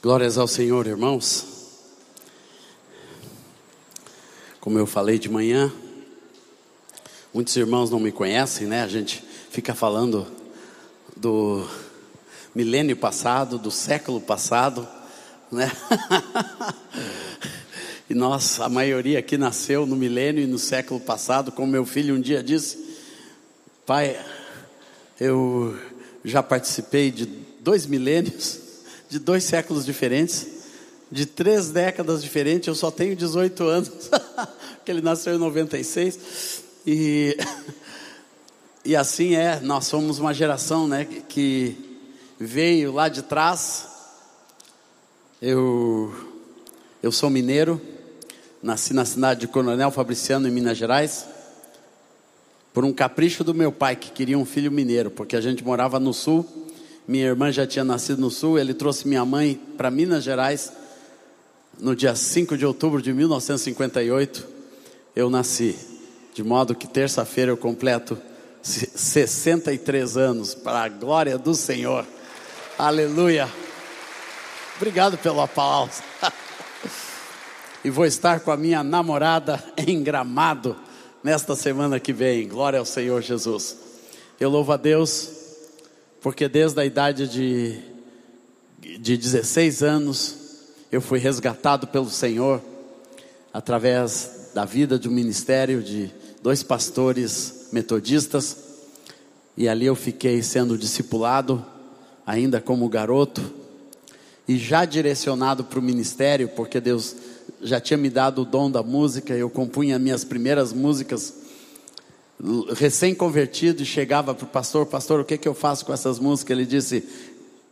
Glórias ao Senhor, irmãos. Como eu falei de manhã, muitos irmãos não me conhecem, né? A gente fica falando do milênio passado, do século passado, né? e nós, a maioria aqui nasceu no milênio e no século passado, como meu filho um dia disse: Pai, eu já participei de dois milênios de dois séculos diferentes, de três décadas diferentes. Eu só tenho 18 anos, porque ele nasceu em 96. E, e assim é, nós somos uma geração né, que veio lá de trás. Eu, eu sou mineiro, nasci na cidade de Coronel Fabriciano, em Minas Gerais, por um capricho do meu pai, que queria um filho mineiro, porque a gente morava no sul minha irmã já tinha nascido no Sul, ele trouxe minha mãe para Minas Gerais no dia 5 de outubro de 1958. Eu nasci, de modo que terça-feira eu completo 63 anos, para a glória do Senhor. Aleluia. Obrigado pelo aplauso. e vou estar com a minha namorada em Gramado nesta semana que vem. Glória ao Senhor Jesus. Eu louvo a Deus porque desde a idade de, de 16 anos eu fui resgatado pelo Senhor através da vida de um ministério de dois pastores metodistas. E ali eu fiquei sendo discipulado ainda como garoto e já direcionado para o ministério porque Deus já tinha me dado o dom da música eu compunha minhas primeiras músicas recém-convertido e chegava para o pastor: Pastor, o que, que eu faço com essas músicas? Ele disse: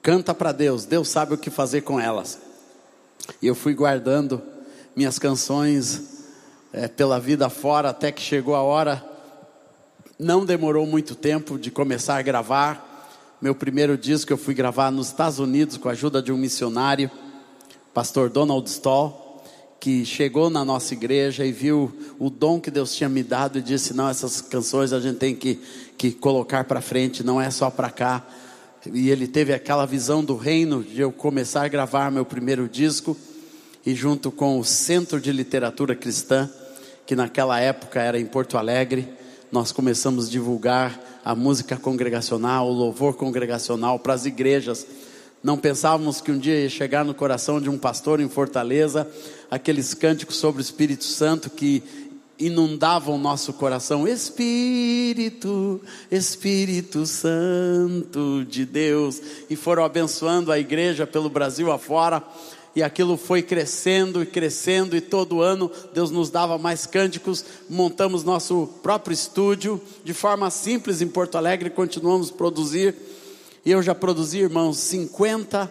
Canta para Deus, Deus sabe o que fazer com elas. E eu fui guardando minhas canções é, pela vida fora, até que chegou a hora, não demorou muito tempo de começar a gravar. Meu primeiro disco eu fui gravar nos Estados Unidos com a ajuda de um missionário, pastor Donald Stoll que chegou na nossa igreja e viu o dom que Deus tinha me dado e disse: Não, essas canções a gente tem que, que colocar para frente, não é só para cá. E ele teve aquela visão do reino de eu começar a gravar meu primeiro disco e junto com o Centro de Literatura Cristã, que naquela época era em Porto Alegre, nós começamos a divulgar a música congregacional, o louvor congregacional para as igrejas não pensávamos que um dia ia chegar no coração de um pastor em Fortaleza aqueles cânticos sobre o Espírito Santo que inundavam o nosso coração. Espírito, Espírito Santo de Deus. E foram abençoando a igreja pelo Brasil afora. E aquilo foi crescendo e crescendo, e todo ano Deus nos dava mais cânticos. Montamos nosso próprio estúdio de forma simples em Porto Alegre, continuamos a produzir e eu já produzi, irmãos, 50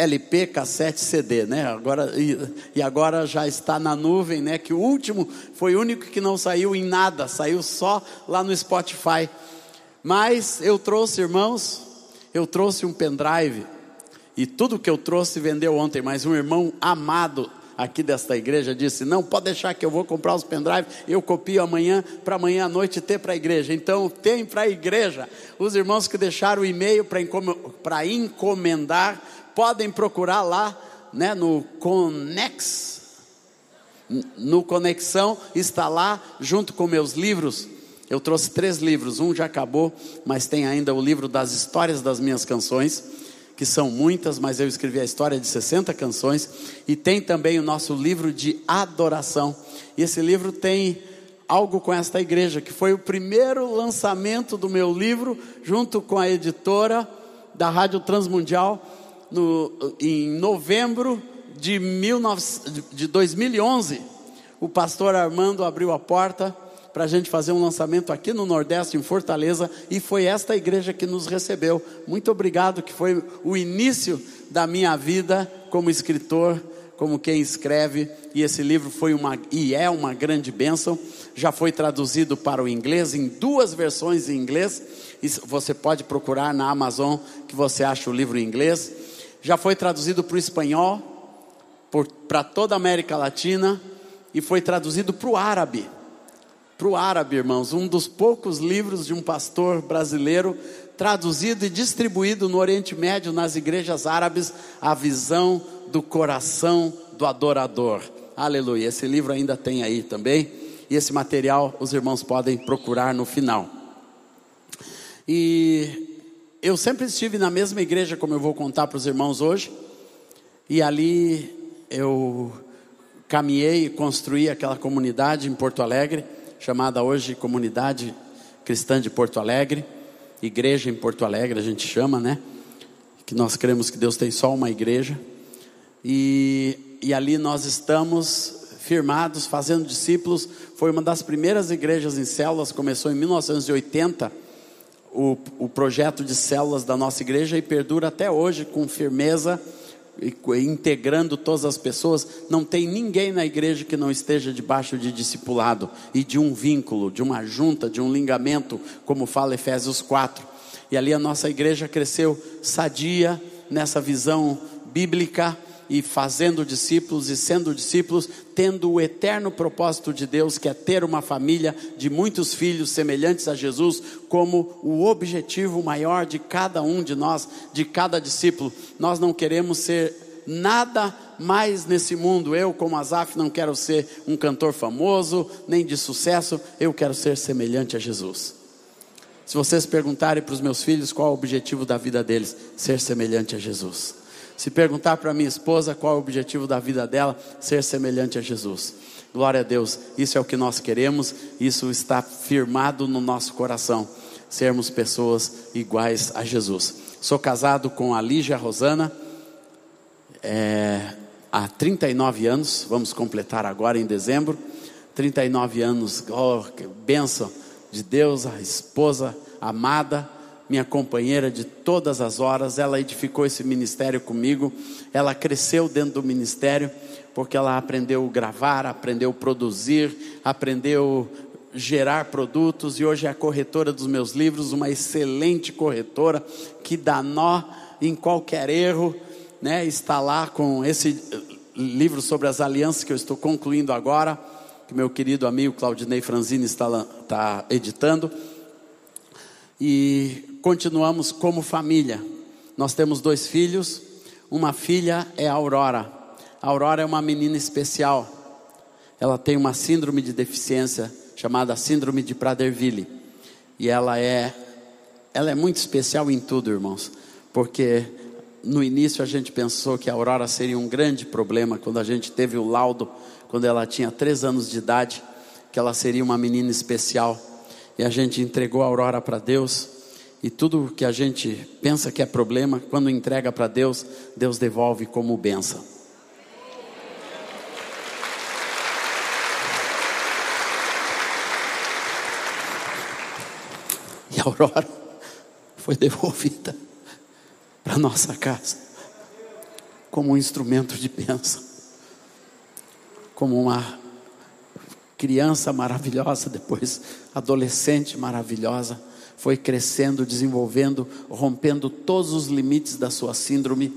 LP, cassete, CD, né? Agora, e, e, agora já está na nuvem, né? Que o último foi o único que não saiu em nada, saiu só lá no Spotify. Mas eu trouxe, irmãos, eu trouxe um pendrive. E tudo que eu trouxe vendeu ontem, mas um irmão amado aqui desta igreja disse: Não, pode deixar que eu vou comprar os pendrive, eu copio amanhã, para amanhã à noite ter para a igreja. Então, tem para a igreja. Os irmãos que deixaram o e-mail para encomendar, podem procurar lá, né, no Conex. No Conexão, está lá, junto com meus livros. Eu trouxe três livros, um já acabou, mas tem ainda o livro das histórias das minhas canções que são muitas, mas eu escrevi a história de 60 canções, e tem também o nosso livro de adoração. E esse livro tem algo com esta igreja, que foi o primeiro lançamento do meu livro, junto com a editora da Rádio Transmundial, no, em novembro de, 19, de 2011. O pastor Armando abriu a porta para a gente fazer um lançamento aqui no Nordeste, em Fortaleza, e foi esta igreja que nos recebeu. Muito obrigado, que foi o início da minha vida como escritor, como quem escreve, e esse livro foi uma e é uma grande bênção. Já foi traduzido para o inglês em duas versões em inglês. Você pode procurar na Amazon que você acha o livro em inglês. Já foi traduzido para o espanhol, para toda a América Latina e foi traduzido para o árabe para o árabe, irmãos, um dos poucos livros de um pastor brasileiro traduzido e distribuído no Oriente Médio, nas igrejas árabes, a visão do coração do adorador. Aleluia. Esse livro ainda tem aí também. E esse material os irmãos podem procurar no final. E eu sempre estive na mesma igreja, como eu vou contar para os irmãos hoje. E ali eu caminhei e construí aquela comunidade em Porto Alegre, chamada hoje Comunidade Cristã de Porto Alegre, igreja em Porto Alegre, a gente chama, né? Que nós cremos que Deus tem só uma igreja. E, e ali nós estamos firmados, fazendo discípulos. Foi uma das primeiras igrejas em células, começou em 1980 o, o projeto de células da nossa igreja e perdura até hoje com firmeza integrando todas as pessoas, não tem ninguém na igreja que não esteja debaixo de discipulado e de um vínculo, de uma junta, de um ligamento, como fala Efésios 4. E ali a nossa igreja cresceu sadia nessa visão bíblica e fazendo discípulos e sendo discípulos, tendo o eterno propósito de Deus, que é ter uma família de muitos filhos semelhantes a Jesus, como o objetivo maior de cada um de nós, de cada discípulo. Nós não queremos ser nada mais nesse mundo. Eu, como Azaf, não quero ser um cantor famoso, nem de sucesso, eu quero ser semelhante a Jesus. Se vocês perguntarem para os meus filhos qual é o objetivo da vida deles, ser semelhante a Jesus. Se perguntar para minha esposa qual é o objetivo da vida dela, ser semelhante a Jesus. Glória a Deus, isso é o que nós queremos, isso está firmado no nosso coração, sermos pessoas iguais a Jesus. Sou casado com a Lígia Rosana, é, há 39 anos, vamos completar agora em dezembro. 39 anos, oh, bênção de Deus, a esposa amada minha companheira de todas as horas, ela edificou esse ministério comigo, ela cresceu dentro do ministério, porque ela aprendeu gravar, aprendeu produzir, aprendeu gerar produtos e hoje é a corretora dos meus livros, uma excelente corretora que dá nó em qualquer erro, né? Está lá com esse livro sobre as alianças que eu estou concluindo agora, que meu querido amigo Claudinei Franzini está, está editando. E continuamos como família. Nós temos dois filhos, uma filha é a Aurora. A Aurora é uma menina especial. Ela tem uma síndrome de deficiência chamada síndrome de Prader-Willi. E ela é ela é muito especial em tudo, irmãos, porque no início a gente pensou que a Aurora seria um grande problema quando a gente teve o laudo quando ela tinha três anos de idade, que ela seria uma menina especial. E a gente entregou a Aurora para Deus e tudo que a gente pensa que é problema, quando entrega para Deus, Deus devolve como benção. E a Aurora foi devolvida para nossa casa como um instrumento de bênção, como uma criança maravilhosa, depois adolescente maravilhosa foi crescendo, desenvolvendo, rompendo todos os limites da sua síndrome.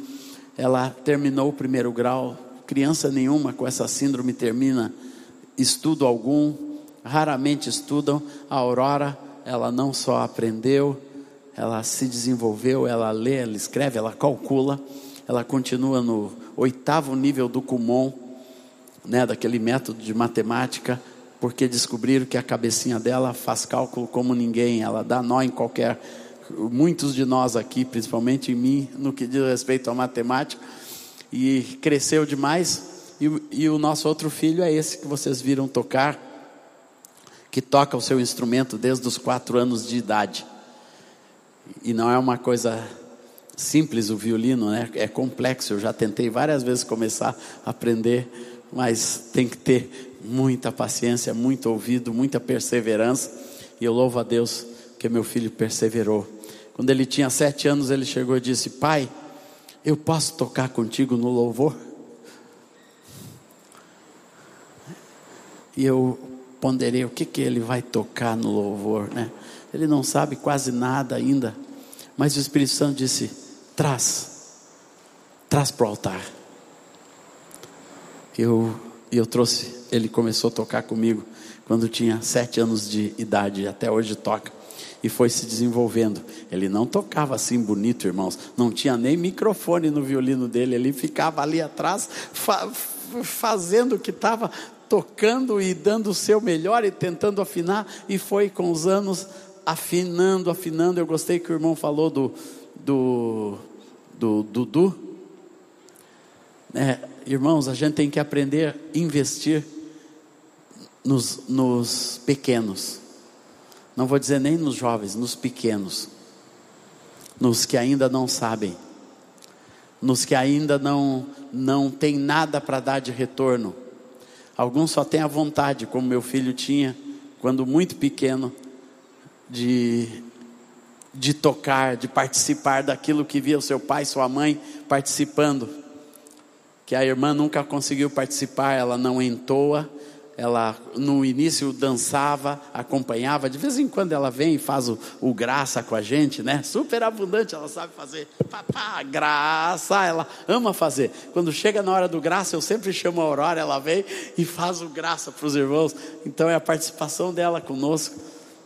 Ela terminou o primeiro grau. Criança nenhuma com essa síndrome termina estudo algum, raramente estudam. A Aurora, ela não só aprendeu, ela se desenvolveu, ela lê, ela escreve, ela calcula, ela continua no oitavo nível do Kumon, né, daquele método de matemática porque descobriram que a cabecinha dela faz cálculo como ninguém, ela dá nó em qualquer. Muitos de nós aqui, principalmente em mim, no que diz respeito à matemática, e cresceu demais. E, e o nosso outro filho é esse que vocês viram tocar, que toca o seu instrumento desde os quatro anos de idade. E não é uma coisa simples o violino, né? É complexo. Eu já tentei várias vezes começar a aprender, mas tem que ter muita paciência, muito ouvido, muita perseverança. E eu louvo a Deus que meu filho perseverou. Quando ele tinha sete anos, ele chegou e disse: Pai, eu posso tocar contigo no louvor? E eu ponderei o que, que ele vai tocar no louvor, né? Ele não sabe quase nada ainda, mas o Espírito Santo disse: traz, traz para o altar. Eu, eu trouxe ele começou a tocar comigo. quando tinha sete anos de idade, até hoje toca. E foi se desenvolvendo. Ele não tocava assim bonito, irmãos. Não tinha nem microfone no violino dele. Ele ficava ali atrás, fa fazendo o que estava tocando e dando o seu melhor e tentando afinar. E foi com os anos afinando, afinando. Eu gostei que o irmão falou do, do, do Dudu. É, irmãos, a gente tem que aprender a investir nos, nos pequenos. Não vou dizer nem nos jovens, nos pequenos. Nos que ainda não sabem. Nos que ainda não, não tem nada para dar de retorno. Alguns só têm a vontade, como meu filho tinha, quando muito pequeno, de, de tocar, de participar daquilo que via o seu pai, sua mãe participando. Que a irmã nunca conseguiu participar, ela não entoa, ela no início dançava, acompanhava, de vez em quando ela vem e faz o, o graça com a gente, né? Super abundante, ela sabe fazer. Graça, ela ama fazer. Quando chega na hora do graça, eu sempre chamo a Aurora, ela vem e faz o graça para os irmãos. Então é a participação dela conosco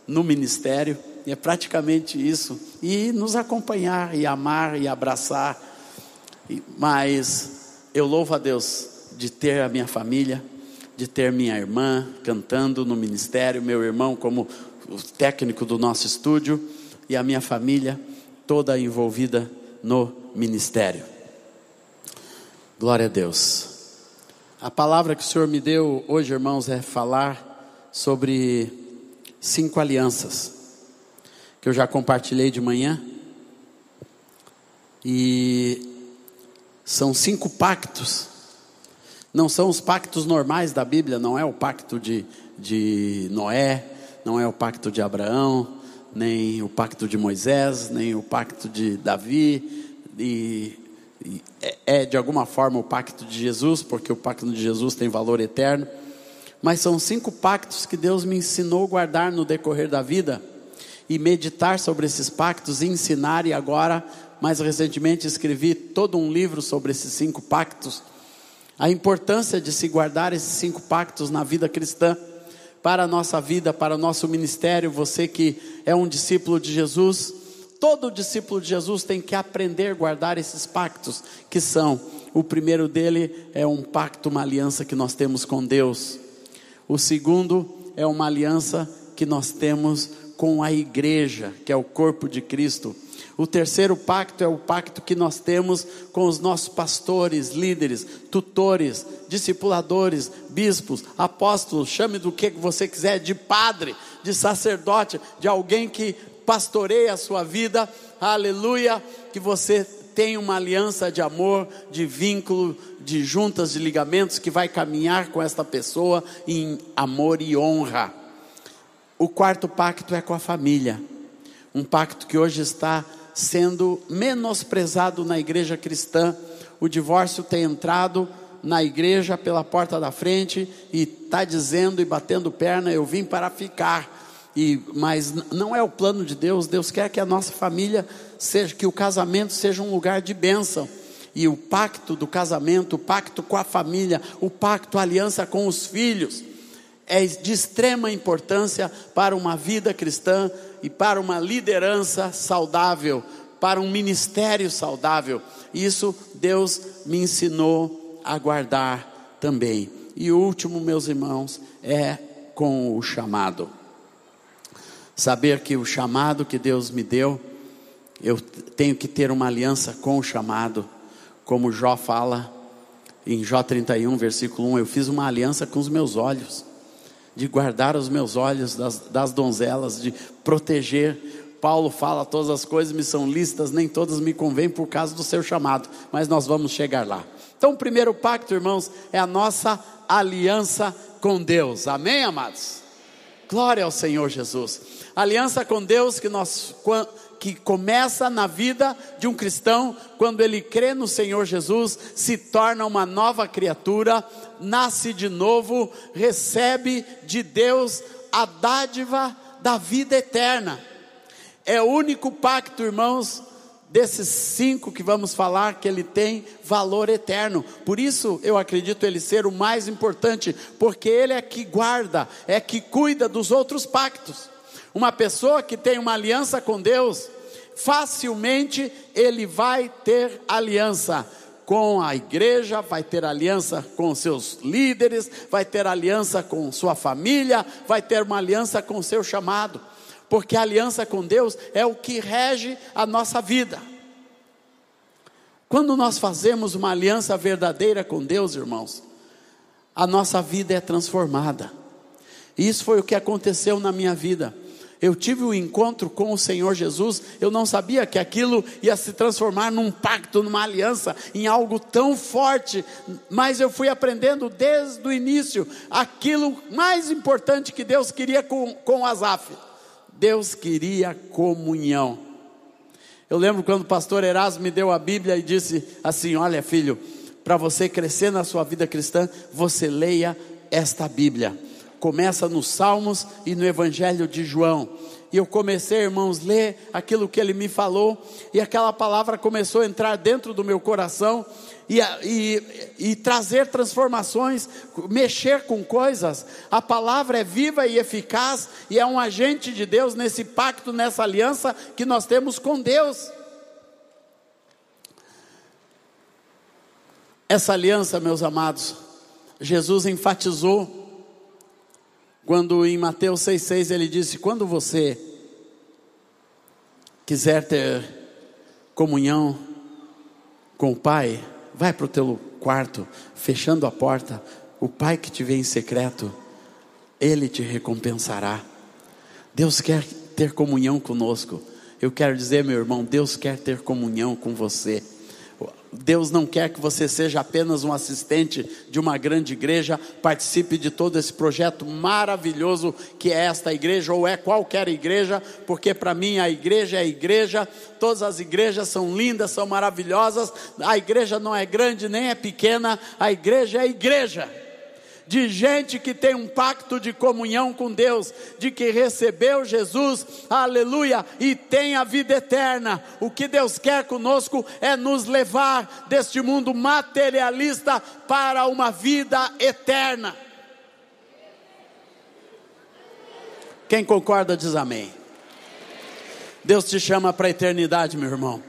no ministério, e é praticamente isso. E nos acompanhar, e amar, e abraçar. Mas eu louvo a Deus de ter a minha família de ter minha irmã cantando no ministério, meu irmão como o técnico do nosso estúdio e a minha família toda envolvida no ministério. Glória a Deus. A palavra que o Senhor me deu hoje, irmãos, é falar sobre cinco alianças que eu já compartilhei de manhã. E são cinco pactos não são os pactos normais da Bíblia, não é o pacto de, de Noé, não é o pacto de Abraão, nem o pacto de Moisés, nem o pacto de Davi, e, e é, é de alguma forma o pacto de Jesus, porque o pacto de Jesus tem valor eterno. Mas são cinco pactos que Deus me ensinou guardar no decorrer da vida e meditar sobre esses pactos e ensinar. E agora, mais recentemente, escrevi todo um livro sobre esses cinco pactos a importância de se guardar esses cinco pactos na vida cristã, para a nossa vida, para o nosso ministério, você que é um discípulo de Jesus, todo discípulo de Jesus tem que aprender a guardar esses pactos, que são: o primeiro dele é um pacto, uma aliança que nós temos com Deus, o segundo é uma aliança que nós temos com a igreja, que é o corpo de Cristo. O terceiro pacto é o pacto que nós temos com os nossos pastores, líderes, tutores, discipuladores, bispos, apóstolos, chame do que você quiser, de padre, de sacerdote, de alguém que pastoreia a sua vida, aleluia, que você tem uma aliança de amor, de vínculo, de juntas, de ligamentos, que vai caminhar com esta pessoa em amor e honra. O quarto pacto é com a família, um pacto que hoje está sendo menosprezado na igreja cristã. O divórcio tem entrado na igreja pela porta da frente e está dizendo e batendo perna: eu vim para ficar. E, mas não é o plano de Deus. Deus quer que a nossa família seja, que o casamento seja um lugar de bênção. E o pacto do casamento, o pacto com a família, o pacto, a aliança com os filhos, é de extrema importância para uma vida cristã e para uma liderança saudável, para um ministério saudável. Isso Deus me ensinou a guardar também. E o último, meus irmãos, é com o chamado. Saber que o chamado que Deus me deu, eu tenho que ter uma aliança com o chamado, como Jó fala em Jó 31, versículo 1, eu fiz uma aliança com os meus olhos de guardar os meus olhos das, das donzelas, de proteger. Paulo fala: todas as coisas me são listas, nem todas me convêm por causa do seu chamado, mas nós vamos chegar lá. Então, o primeiro pacto, irmãos, é a nossa aliança com Deus. Amém, amados? Glória ao Senhor Jesus. Aliança com Deus que nós que começa na vida de um cristão, quando ele crê no Senhor Jesus, se torna uma nova criatura, nasce de novo, recebe de Deus a dádiva da vida eterna. É o único pacto, irmãos, desses cinco que vamos falar, que ele tem valor eterno. Por isso eu acredito ele ser o mais importante, porque ele é que guarda, é que cuida dos outros pactos. Uma pessoa que tem uma aliança com Deus, facilmente ele vai ter aliança com a igreja, vai ter aliança com seus líderes, vai ter aliança com sua família, vai ter uma aliança com seu chamado porque a aliança com Deus é o que rege a nossa vida. Quando nós fazemos uma aliança verdadeira com Deus, irmãos, a nossa vida é transformada. E isso foi o que aconteceu na minha vida. Eu tive um encontro com o Senhor Jesus, eu não sabia que aquilo ia se transformar num pacto, numa aliança, em algo tão forte, mas eu fui aprendendo desde o início aquilo mais importante que Deus queria com, com Asaf Deus queria comunhão. Eu lembro quando o pastor Erasmo me deu a Bíblia e disse assim: Olha, filho, para você crescer na sua vida cristã, você leia esta Bíblia. Começa nos Salmos e no Evangelho de João. E eu comecei, irmãos, ler aquilo que ele me falou, e aquela palavra começou a entrar dentro do meu coração, e, e, e, trazer transformações, mexer com coisas. A palavra é viva e eficaz e é um agente de Deus nesse pacto, nessa aliança que nós temos com Deus. Essa aliança, meus amados, Jesus enfatizou quando em Mateus 6,6 ele disse: Quando você quiser ter comunhão com o Pai, vai para o teu quarto, fechando a porta, o Pai que te vê em secreto, Ele te recompensará. Deus quer ter comunhão conosco. Eu quero dizer, meu irmão, Deus quer ter comunhão com você. Deus não quer que você seja apenas um assistente de uma grande igreja, participe de todo esse projeto maravilhoso que é esta igreja ou é qualquer igreja, porque para mim a igreja é a igreja, todas as igrejas são lindas, são maravilhosas, a igreja não é grande nem é pequena, a igreja é a igreja de gente que tem um pacto de comunhão com Deus, de que recebeu Jesus, aleluia, e tem a vida eterna. O que Deus quer conosco é nos levar deste mundo materialista para uma vida eterna. Quem concorda diz amém. Deus te chama para a eternidade, meu irmão.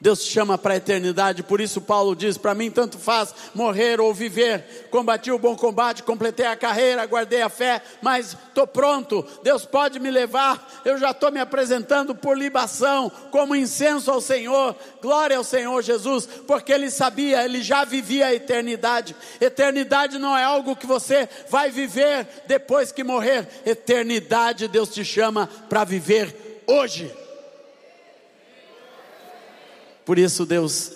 Deus te chama para a eternidade, por isso Paulo diz: para mim tanto faz morrer ou viver. Combati o bom combate, completei a carreira, guardei a fé, mas estou pronto. Deus pode me levar. Eu já estou me apresentando por libação, como incenso ao Senhor. Glória ao Senhor Jesus, porque Ele sabia, Ele já vivia a eternidade. Eternidade não é algo que você vai viver depois que morrer. Eternidade Deus te chama para viver hoje. Por isso Deus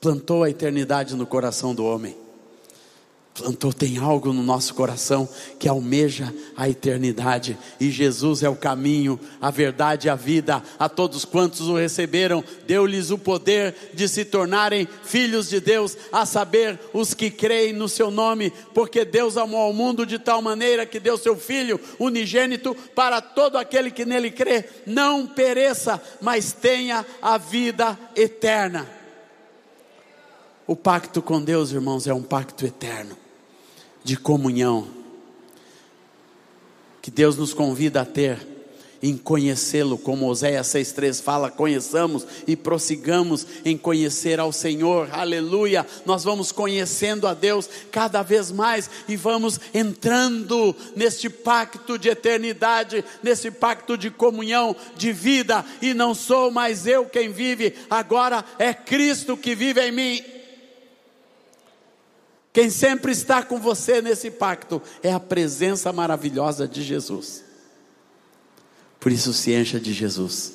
plantou a eternidade no coração do homem. Plantou, tem algo no nosso coração que almeja a eternidade, e Jesus é o caminho, a verdade e a vida. A todos quantos o receberam, deu-lhes o poder de se tornarem filhos de Deus, a saber, os que creem no seu nome, porque Deus amou ao mundo de tal maneira que deu seu Filho unigênito para todo aquele que nele crê, não pereça, mas tenha a vida eterna. O pacto com Deus, irmãos, é um pacto eterno de comunhão que Deus nos convida a ter em conhecê-lo, como Oséias 6,3 fala, conheçamos e prossigamos em conhecer ao Senhor, aleluia. Nós vamos conhecendo a Deus cada vez mais e vamos entrando neste pacto de eternidade, nesse pacto de comunhão, de vida, e não sou mais eu quem vive, agora é Cristo que vive em mim. Quem sempre está com você nesse pacto é a presença maravilhosa de Jesus. Por isso, se encha de Jesus,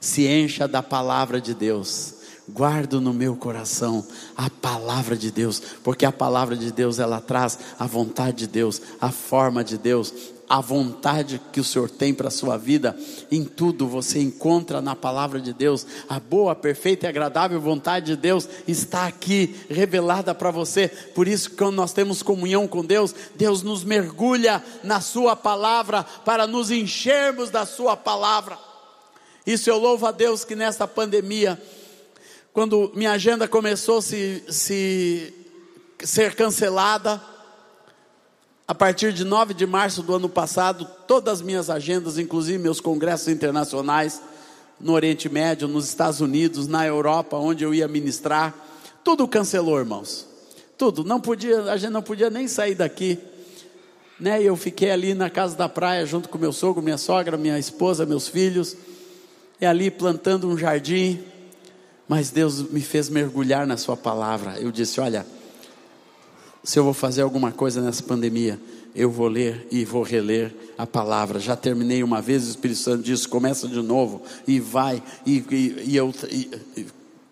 se encha da palavra de Deus. Guardo no meu coração a palavra de Deus, porque a palavra de Deus ela traz a vontade de Deus, a forma de Deus, a vontade que o Senhor tem para a sua vida, em tudo você encontra na palavra de Deus, a boa, perfeita e agradável vontade de Deus está aqui revelada para você. Por isso, quando nós temos comunhão com Deus, Deus nos mergulha na Sua palavra para nos enchermos da Sua palavra. Isso eu louvo a Deus que nesta pandemia, quando minha agenda começou a se, se ser cancelada, a partir de 9 de março do ano passado, todas as minhas agendas, inclusive meus congressos internacionais, no Oriente Médio, nos Estados Unidos, na Europa, onde eu ia ministrar, tudo cancelou, irmãos. Tudo, não podia, a gente não podia nem sair daqui. Né? Eu fiquei ali na casa da praia junto com meu sogro, minha sogra, minha esposa, meus filhos, e ali plantando um jardim. Mas Deus me fez mergulhar na sua palavra. Eu disse, olha, se eu vou fazer alguma coisa nessa pandemia, eu vou ler e vou reler a palavra. Já terminei uma vez, o Espírito Santo disse: começa de novo e vai. E, e, e eu, e,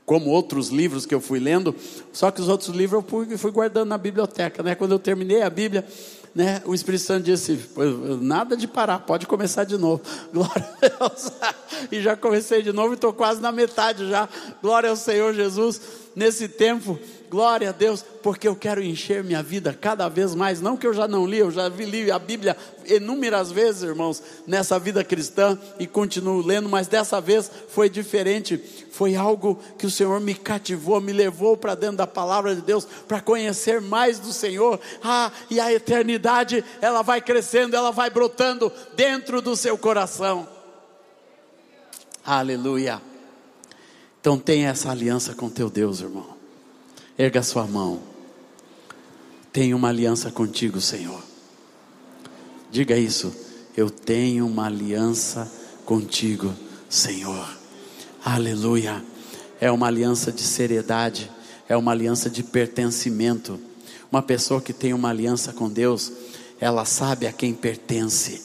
como outros livros que eu fui lendo, só que os outros livros eu fui, fui guardando na biblioteca. Né? Quando eu terminei a Bíblia, né, o Espírito Santo disse: nada de parar, pode começar de novo. Glória a Deus. E já comecei de novo e estou quase na metade já. Glória ao Senhor Jesus. Nesse tempo glória a Deus, porque eu quero encher minha vida cada vez mais. Não que eu já não li, eu já li a Bíblia inúmeras vezes, irmãos, nessa vida cristã e continuo lendo, mas dessa vez foi diferente. Foi algo que o Senhor me cativou, me levou para dentro da palavra de Deus, para conhecer mais do Senhor. Ah, e a eternidade, ela vai crescendo, ela vai brotando dentro do seu coração. Aleluia. Então tenha essa aliança com teu Deus, irmão. Erga sua mão. Tenho uma aliança contigo, Senhor. Diga isso. Eu tenho uma aliança contigo, Senhor. Aleluia. É uma aliança de seriedade, é uma aliança de pertencimento. Uma pessoa que tem uma aliança com Deus, ela sabe a quem pertence.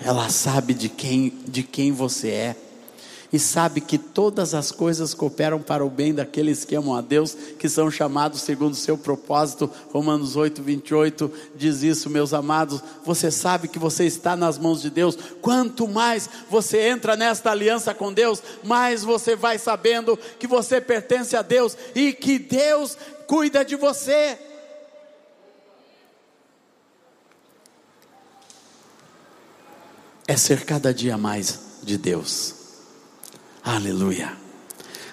Ela sabe de quem, de quem você é e sabe que todas as coisas cooperam para o bem daqueles que amam a Deus, que são chamados segundo o seu propósito. Romanos 8, 28 diz isso, meus amados. Você sabe que você está nas mãos de Deus. Quanto mais você entra nesta aliança com Deus, mais você vai sabendo que você pertence a Deus e que Deus cuida de você. É ser cada dia mais de Deus. Aleluia.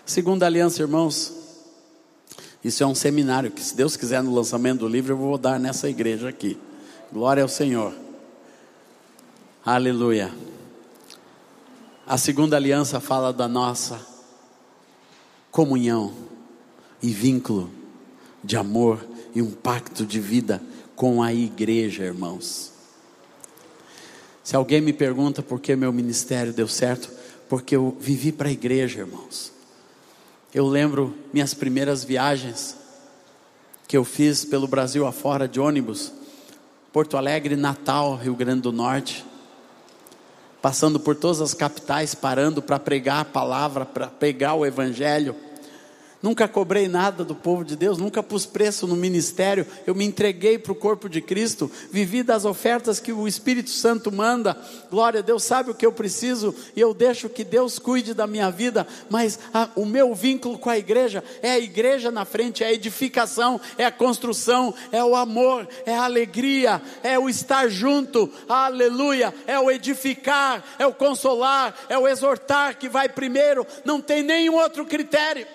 Segunda aliança, irmãos. Isso é um seminário que, se Deus quiser, no lançamento do livro, eu vou dar nessa igreja aqui. Glória ao Senhor. Aleluia. A segunda aliança fala da nossa comunhão e vínculo de amor e um pacto de vida com a igreja, irmãos. Se alguém me pergunta por que meu ministério deu certo, porque eu vivi para a igreja, irmãos. Eu lembro minhas primeiras viagens que eu fiz pelo Brasil afora de ônibus, Porto Alegre, Natal, Rio Grande do Norte, passando por todas as capitais, parando para pregar a palavra, para pregar o Evangelho nunca cobrei nada do povo de Deus, nunca pus preço no ministério, eu me entreguei para o corpo de Cristo, vivi das ofertas que o Espírito Santo manda, glória a Deus, sabe o que eu preciso, e eu deixo que Deus cuide da minha vida, mas a, o meu vínculo com a igreja é a igreja na frente, é a edificação, é a construção, é o amor, é a alegria, é o estar junto, aleluia, é o edificar, é o consolar, é o exortar que vai primeiro, não tem nenhum outro critério.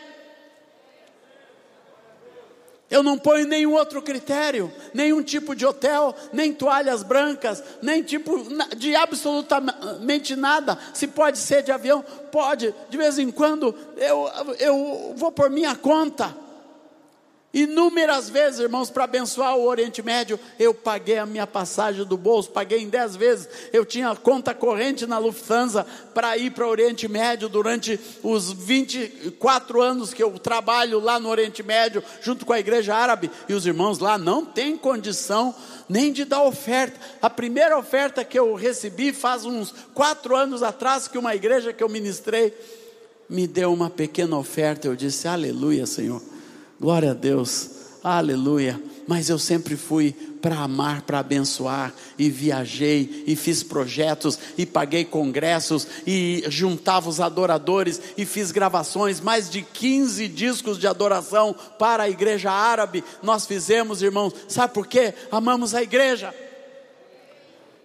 Eu não ponho nenhum outro critério, nenhum tipo de hotel, nem toalhas brancas, nem tipo de absolutamente nada. Se pode ser de avião, pode. De vez em quando eu, eu vou por minha conta. Inúmeras vezes, irmãos, para abençoar o Oriente Médio, eu paguei a minha passagem do bolso, paguei em dez vezes. Eu tinha conta corrente na Lufthansa para ir para o Oriente Médio durante os 24 anos que eu trabalho lá no Oriente Médio, junto com a igreja árabe. E os irmãos lá não têm condição nem de dar oferta. A primeira oferta que eu recebi faz uns quatro anos atrás, que uma igreja que eu ministrei me deu uma pequena oferta. Eu disse: Aleluia, Senhor Glória a Deus, aleluia. Mas eu sempre fui para amar, para abençoar, e viajei, e fiz projetos, e paguei congressos, e juntava os adoradores, e fiz gravações, mais de 15 discos de adoração para a igreja árabe. Nós fizemos, irmãos, sabe por quê? Amamos a igreja.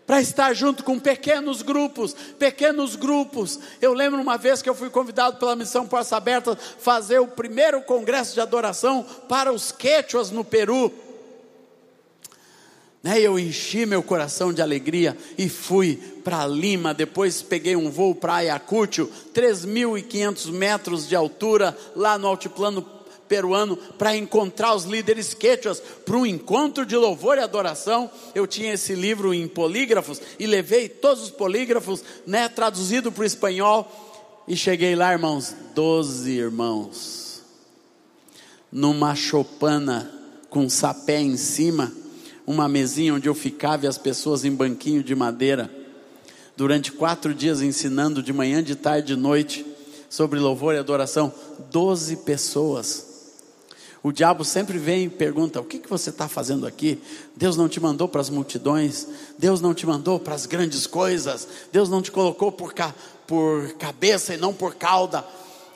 Para estar junto com pequenos grupos, pequenos grupos. Eu lembro uma vez que eu fui convidado pela missão Porta Aberta fazer o primeiro congresso de adoração para os quechuas no Peru. Né, eu enchi meu coração de alegria e fui para Lima. Depois peguei um voo para Ayacucho, 3.500 metros de altura, lá no altiplano peruano para encontrar os líderes quechuas para um encontro de louvor e adoração. Eu tinha esse livro em polígrafos e levei todos os polígrafos, né, traduzido para o espanhol. E cheguei lá, irmãos, doze irmãos, numa chopana com sapé em cima, uma mesinha onde eu ficava e as pessoas em banquinho de madeira, durante quatro dias ensinando de manhã, de tarde, de noite, sobre louvor e adoração. Doze pessoas. O diabo sempre vem e pergunta: o que, que você está fazendo aqui? Deus não te mandou para as multidões, Deus não te mandou para as grandes coisas, Deus não te colocou por, ca, por cabeça e não por cauda.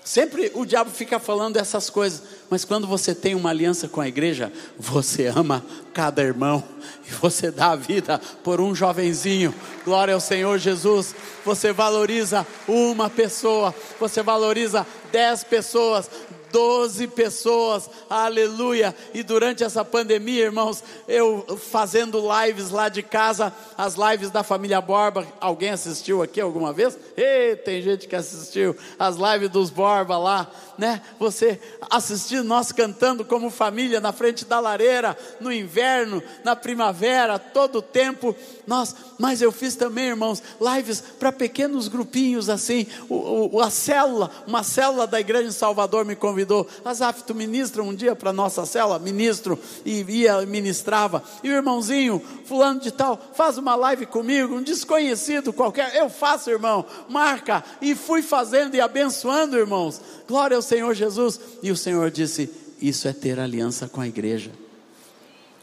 Sempre o diabo fica falando essas coisas, mas quando você tem uma aliança com a igreja, você ama cada irmão e você dá a vida por um jovenzinho. Glória ao Senhor Jesus. Você valoriza uma pessoa, você valoriza dez pessoas, doze pessoas, aleluia. E durante essa pandemia, irmãos, eu fazendo lives lá de casa, as lives da família Borba, alguém assistiu aqui alguma vez? Ei, tem gente que assistiu as lives dos Borba lá, né? Você assistindo nós cantando como família na frente da lareira, no inverno, na primavera, todo o tempo. Nós, mas eu fiz também, irmãos, lives para pequenos grupinhos assim. O, o, a célula, uma célula da igreja em Salvador me convidou. Azaf, tu ministra um dia para nossa célula? Ministro e ia ministrava. E o irmãozinho, fulano de tal, faz uma live comigo, um desconhecido qualquer. Eu faço, irmão, marca. E fui fazendo e abençoando, irmãos. Glória ao Senhor Jesus. E o Senhor disse: Isso é ter aliança com a igreja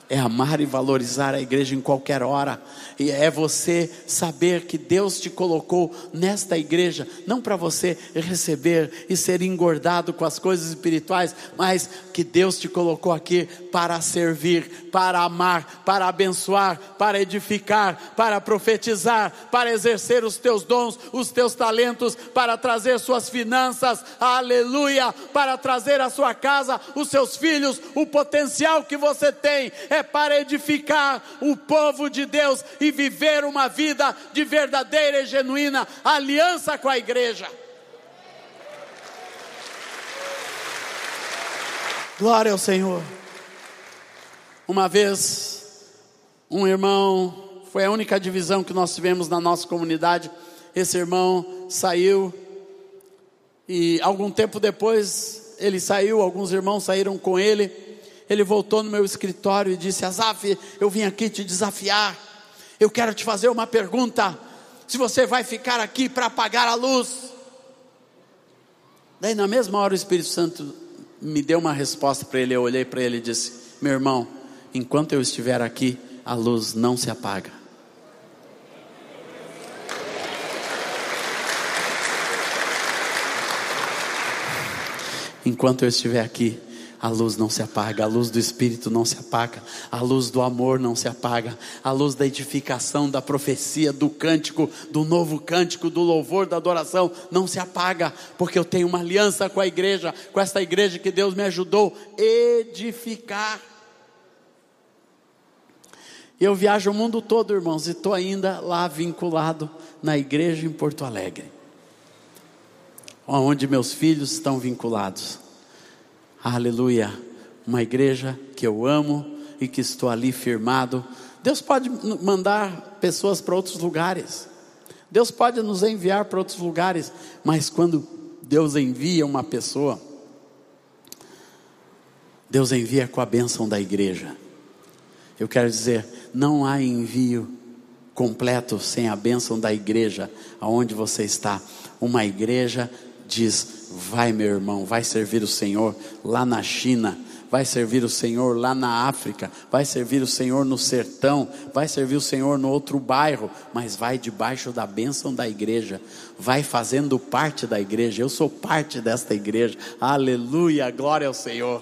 é amar e valorizar a igreja em qualquer hora, e é você saber que Deus te colocou nesta igreja, não para você receber e ser engordado com as coisas espirituais, mas que Deus te colocou aqui para servir, para amar, para abençoar, para edificar, para profetizar, para exercer os teus dons, os teus talentos, para trazer suas finanças, aleluia, para trazer a sua casa, os seus filhos, o potencial que você tem é para edificar o povo de Deus e viver uma vida de verdadeira e genuína aliança com a igreja. Glória ao Senhor. Uma vez, um irmão, foi a única divisão que nós tivemos na nossa comunidade. Esse irmão saiu e algum tempo depois ele saiu, alguns irmãos saíram com ele ele voltou no meu escritório e disse: Azaf, eu vim aqui te desafiar. Eu quero te fazer uma pergunta. Se você vai ficar aqui para apagar a luz. Daí, na mesma hora, o Espírito Santo me deu uma resposta para ele. Eu olhei para ele e disse: Meu irmão, enquanto eu estiver aqui, a luz não se apaga. Enquanto eu estiver aqui, a luz não se apaga, a luz do Espírito não se apaga, a luz do amor não se apaga, a luz da edificação, da profecia, do cântico, do novo cântico, do louvor, da adoração não se apaga, porque eu tenho uma aliança com a igreja, com esta igreja que Deus me ajudou edificar. Eu viajo o mundo todo, irmãos, e estou ainda lá vinculado na igreja em Porto Alegre, onde meus filhos estão vinculados. Aleluia. Uma igreja que eu amo e que estou ali firmado. Deus pode mandar pessoas para outros lugares. Deus pode nos enviar para outros lugares, mas quando Deus envia uma pessoa, Deus envia com a bênção da igreja. Eu quero dizer, não há envio completo sem a bênção da igreja aonde você está. Uma igreja diz: Vai, meu irmão, vai servir o Senhor lá na China, vai servir o Senhor lá na África, vai servir o Senhor no sertão, vai servir o Senhor no outro bairro, mas vai debaixo da bênção da igreja, vai fazendo parte da igreja. Eu sou parte desta igreja, aleluia, glória ao Senhor.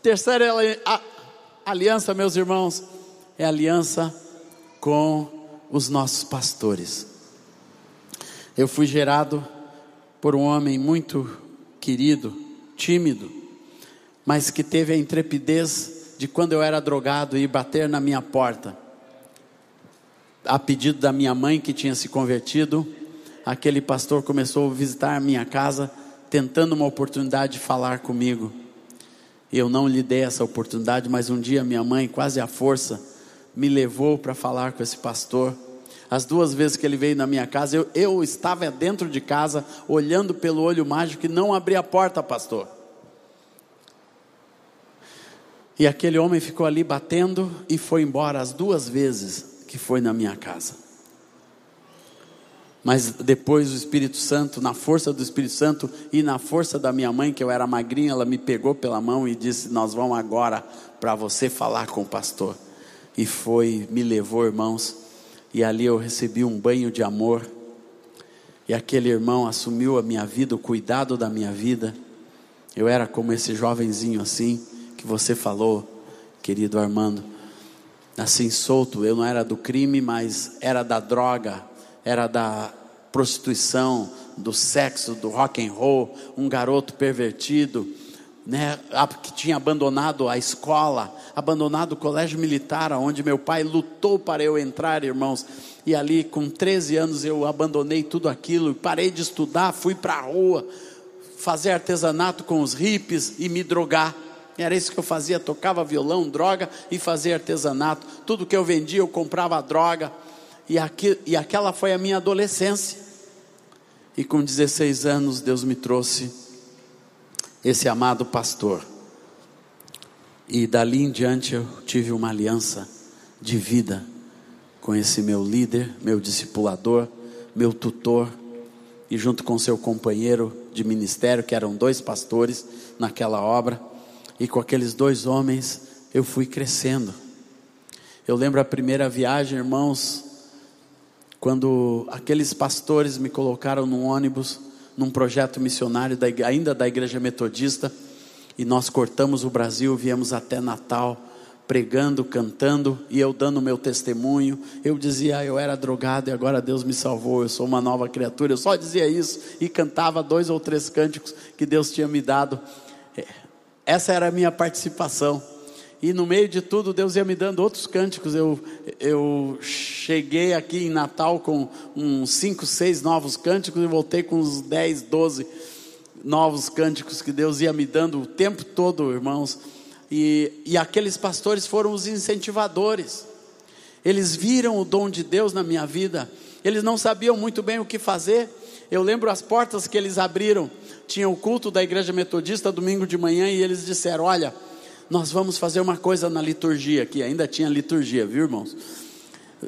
Terceira aliança, meus irmãos, é aliança com os nossos pastores. Eu fui gerado por um homem muito querido, tímido, mas que teve a intrepidez de quando eu era drogado ir bater na minha porta. A pedido da minha mãe que tinha se convertido, aquele pastor começou a visitar a minha casa, tentando uma oportunidade de falar comigo. Eu não lhe dei essa oportunidade, mas um dia minha mãe, quase à força, me levou para falar com esse pastor. As duas vezes que ele veio na minha casa, eu, eu estava dentro de casa, olhando pelo olho mágico e não abri a porta, pastor. E aquele homem ficou ali batendo e foi embora as duas vezes que foi na minha casa. Mas depois o Espírito Santo, na força do Espírito Santo e na força da minha mãe, que eu era magrinha, ela me pegou pela mão e disse: Nós vamos agora para você falar com o pastor. E foi, me levou, irmãos, e ali eu recebi um banho de amor. E aquele irmão assumiu a minha vida, o cuidado da minha vida. Eu era como esse jovenzinho assim, que você falou, querido Armando, assim solto. Eu não era do crime, mas era da droga, era da prostituição, do sexo, do rock and roll, um garoto pervertido, né, que tinha abandonado a escola, abandonado o colégio militar, onde meu pai lutou para eu entrar, irmãos. E ali, com 13 anos, eu abandonei tudo aquilo, parei de estudar, fui para a rua fazer artesanato com os hippies e me drogar. Era isso que eu fazia, tocava violão, droga e fazia artesanato. Tudo que eu vendia, eu comprava droga e, aqui, e aquela foi a minha adolescência. E com 16 anos, Deus me trouxe esse amado pastor. E dali em diante eu tive uma aliança de vida com esse meu líder, meu discipulador, meu tutor, e junto com seu companheiro de ministério, que eram dois pastores naquela obra, e com aqueles dois homens eu fui crescendo. Eu lembro a primeira viagem, irmãos, quando aqueles pastores me colocaram num ônibus, num projeto missionário da, ainda da igreja metodista, e nós cortamos o Brasil, viemos até Natal, pregando, cantando, e eu dando meu testemunho. Eu dizia, ah, eu era drogado e agora Deus me salvou, eu sou uma nova criatura. Eu só dizia isso e cantava dois ou três cânticos que Deus tinha me dado. É, essa era a minha participação. E no meio de tudo, Deus ia me dando outros cânticos. Eu, eu cheguei aqui em Natal com uns 5, 6 novos cânticos e voltei com uns 10, 12 novos cânticos que Deus ia me dando o tempo todo, irmãos. E, e aqueles pastores foram os incentivadores. Eles viram o dom de Deus na minha vida. Eles não sabiam muito bem o que fazer. Eu lembro as portas que eles abriram. Tinha o culto da igreja metodista domingo de manhã e eles disseram: Olha nós vamos fazer uma coisa na liturgia, que ainda tinha liturgia, viu irmãos?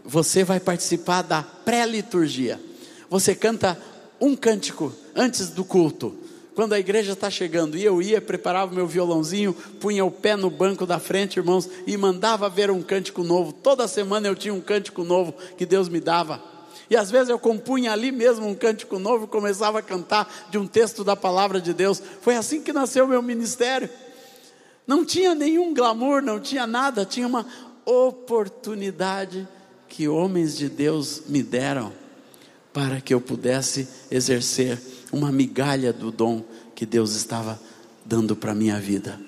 Você vai participar da pré-liturgia. Você canta um cântico antes do culto. Quando a igreja está chegando, e eu ia, preparava meu violãozinho, punha o pé no banco da frente, irmãos, e mandava ver um cântico novo. Toda semana eu tinha um cântico novo que Deus me dava. E às vezes eu compunha ali mesmo um cântico novo começava a cantar de um texto da palavra de Deus. Foi assim que nasceu o meu ministério. Não tinha nenhum glamour, não tinha nada, tinha uma oportunidade que homens de Deus me deram para que eu pudesse exercer uma migalha do dom que Deus estava dando para a minha vida.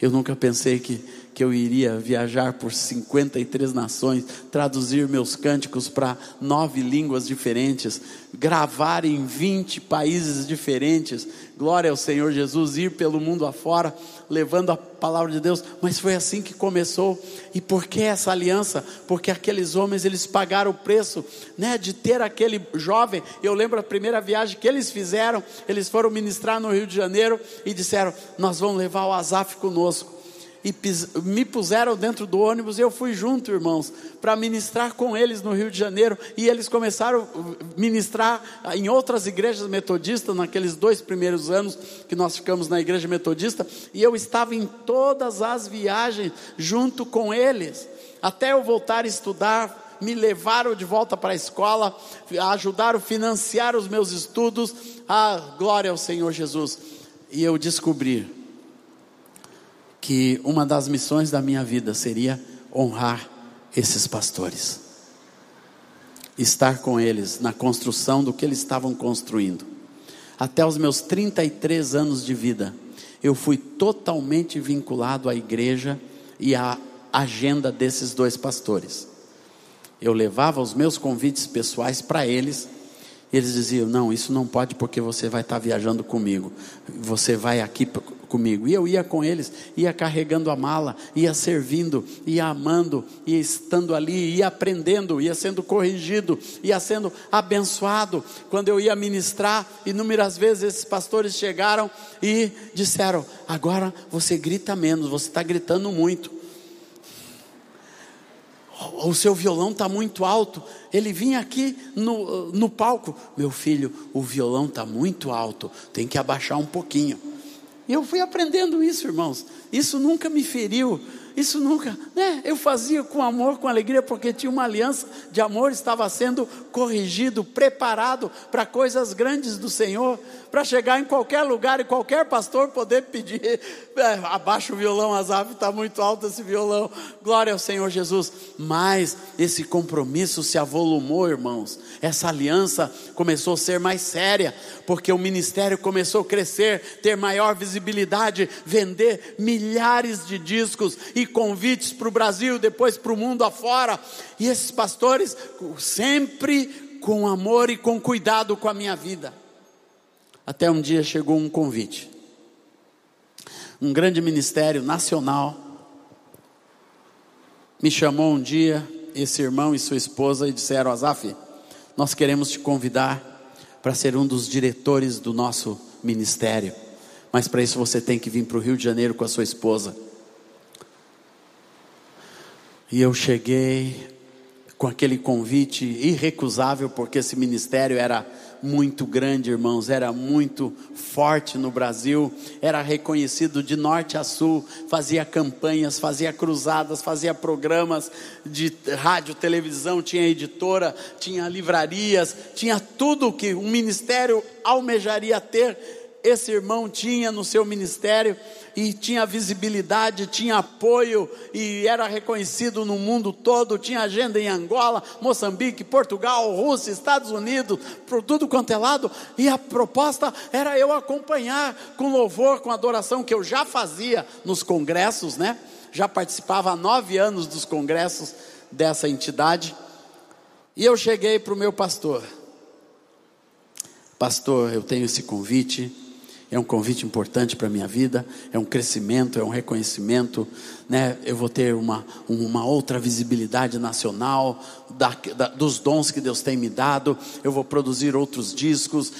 Eu nunca pensei que que eu iria viajar por 53 nações, traduzir meus cânticos para nove línguas diferentes, gravar em 20 países diferentes. Glória ao Senhor Jesus, ir pelo mundo afora, levando a palavra de Deus. Mas foi assim que começou. E por que essa aliança? Porque aqueles homens, eles pagaram o preço, né, de ter aquele jovem. Eu lembro a primeira viagem que eles fizeram, eles foram ministrar no Rio de Janeiro e disseram: "Nós vamos levar o Azaf conosco" e me puseram dentro do ônibus e eu fui junto, irmãos, para ministrar com eles no Rio de Janeiro. E eles começaram a ministrar em outras igrejas metodistas, naqueles dois primeiros anos que nós ficamos na igreja metodista. E eu estava em todas as viagens junto com eles, até eu voltar a estudar. Me levaram de volta para a escola, ajudaram a financiar os meus estudos. Ah, glória ao Senhor Jesus. E eu descobri que uma das missões da minha vida seria honrar esses pastores. estar com eles na construção do que eles estavam construindo. Até os meus 33 anos de vida, eu fui totalmente vinculado à igreja e à agenda desses dois pastores. Eu levava os meus convites pessoais para eles eles diziam: Não, isso não pode porque você vai estar viajando comigo. Você vai aqui comigo. E eu ia com eles, ia carregando a mala, ia servindo, ia amando, ia estando ali, ia aprendendo, ia sendo corrigido, ia sendo abençoado. Quando eu ia ministrar, inúmeras vezes esses pastores chegaram e disseram: Agora você grita menos, você está gritando muito o seu violão está muito alto. Ele vinha aqui no, no palco, meu filho, o violão está muito alto, tem que abaixar um pouquinho. E eu fui aprendendo isso, irmãos. Isso nunca me feriu, isso nunca, né? Eu fazia com amor, com alegria, porque tinha uma aliança de amor, estava sendo corrigido, preparado para coisas grandes do Senhor, para chegar em qualquer lugar e qualquer pastor poder pedir, é, abaixa o violão, Azaf, está muito alto esse violão, glória ao Senhor Jesus. Mas esse compromisso se avolumou, irmãos, essa aliança começou a ser mais séria, porque o ministério começou a crescer, ter maior visibilidade, vender milhares de discos e convites para o Brasil, depois para o mundo afora. E esses pastores, sempre com amor e com cuidado com a minha vida. Até um dia chegou um convite. Um grande ministério nacional me chamou um dia, esse irmão e sua esposa, e disseram: Azaf, nós queremos te convidar para ser um dos diretores do nosso ministério. Mas para isso você tem que vir para o Rio de Janeiro com a sua esposa. E eu cheguei com aquele convite irrecusável, porque esse ministério era muito grande, irmãos, era muito forte no Brasil, era reconhecido de norte a sul, fazia campanhas, fazia cruzadas, fazia programas de rádio, televisão, tinha editora, tinha livrarias, tinha tudo que um ministério almejaria ter esse irmão tinha no seu ministério e tinha visibilidade, tinha apoio e era reconhecido no mundo todo, tinha agenda em Angola, Moçambique, Portugal, Rússia, Estados Unidos, por tudo quanto é lado, e a proposta era eu acompanhar com louvor, com adoração que eu já fazia nos congressos, né? Já participava há nove anos dos congressos dessa entidade, e eu cheguei para o meu pastor. Pastor, eu tenho esse convite é um convite importante para a minha vida, é um crescimento, é um reconhecimento, né? eu vou ter uma, uma outra visibilidade nacional da, da, dos dons que Deus tem me dado, eu vou produzir outros discos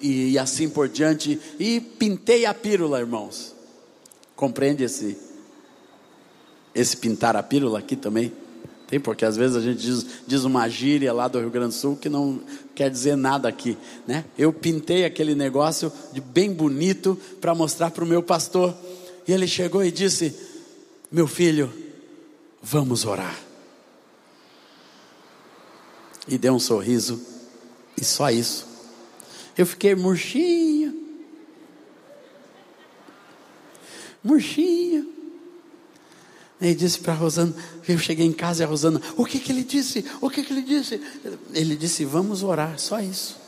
e, e assim por diante, e pintei a pílula, irmãos. Compreende esse, esse pintar a pílula aqui também? Tem, porque às vezes a gente diz, diz uma gíria lá do Rio Grande do Sul que não quer dizer nada aqui, né? Eu pintei aquele negócio de bem bonito para mostrar para o meu pastor. E ele chegou e disse: Meu filho, vamos orar. E deu um sorriso, e só isso. Eu fiquei murchinho, murchinho. Ele disse para Rosana, eu cheguei em casa e a Rosana, o que que ele disse? O que que ele disse? Ele disse, vamos orar, só isso.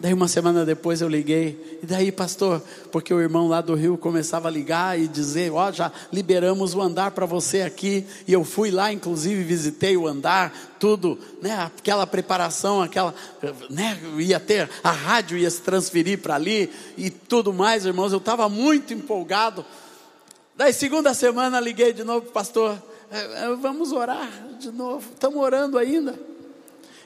Daí uma semana depois eu liguei, e daí pastor, porque o irmão lá do Rio começava a ligar e dizer, ó, oh, já liberamos o andar para você aqui, e eu fui lá, inclusive visitei o andar, tudo, né, aquela preparação, aquela, né, ia ter, a rádio ia se transferir para ali, e tudo mais, irmãos, eu estava muito empolgado, daí segunda semana liguei de novo, pastor, é, é, vamos orar de novo, estamos orando ainda,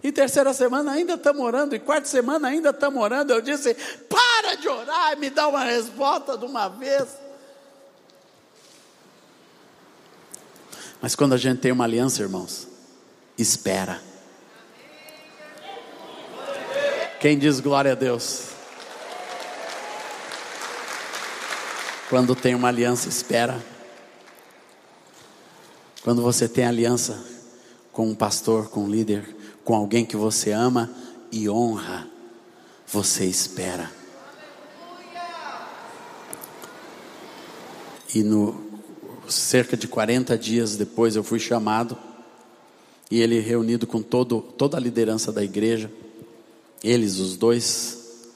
e terceira semana ainda estamos orando. E quarta semana ainda estamos orando. Eu disse: para de orar e me dá uma resposta de uma vez. Mas quando a gente tem uma aliança, irmãos, espera. Quem diz glória a Deus? Quando tem uma aliança, espera. Quando você tem aliança com um pastor, com um líder, com alguém que você ama e honra, você espera. E no cerca de 40 dias depois eu fui chamado E ele reunido com todo, toda a liderança da igreja, eles, os dois,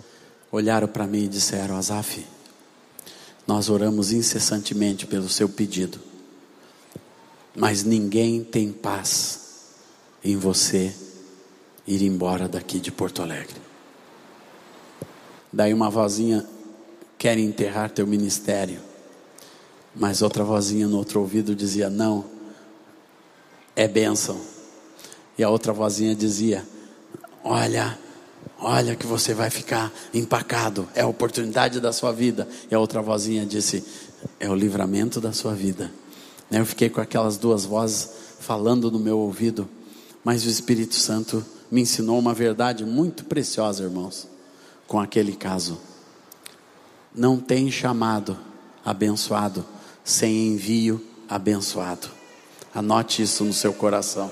olharam para mim e disseram: Azaf, nós oramos incessantemente pelo seu pedido, mas ninguém tem paz em você ir embora daqui de Porto Alegre. Daí uma vozinha quer enterrar teu ministério, mas outra vozinha no outro ouvido dizia: Não, é bênção. E a outra vozinha dizia: Olha, olha que você vai ficar empacado, é a oportunidade da sua vida. E a outra vozinha disse: É o livramento da sua vida. Eu fiquei com aquelas duas vozes falando no meu ouvido, mas o Espírito Santo me ensinou uma verdade muito preciosa, irmãos, com aquele caso. Não tem chamado abençoado sem envio abençoado. Anote isso no seu coração.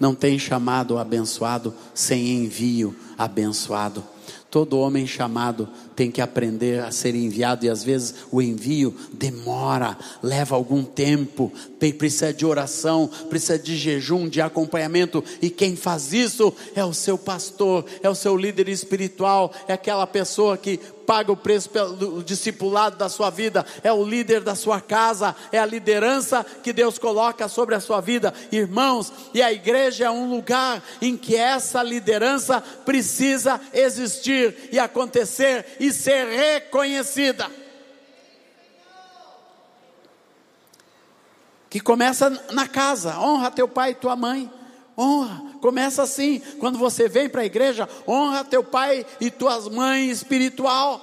Não tem chamado abençoado sem envio abençoado. Todo homem chamado tem que aprender a ser enviado e às vezes o envio demora, leva algum tempo, precisa de oração, precisa de jejum, de acompanhamento, e quem faz isso é o seu pastor, é o seu líder espiritual, é aquela pessoa que paga o preço pelo discipulado da sua vida, é o líder da sua casa, é a liderança que Deus coloca sobre a sua vida, irmãos, e a igreja é um lugar em que essa liderança precisa existir e acontecer e ser reconhecida. Que começa na casa, honra teu pai e tua mãe. Honra, começa assim. Quando você vem para a igreja, honra teu pai e tuas mães espiritual.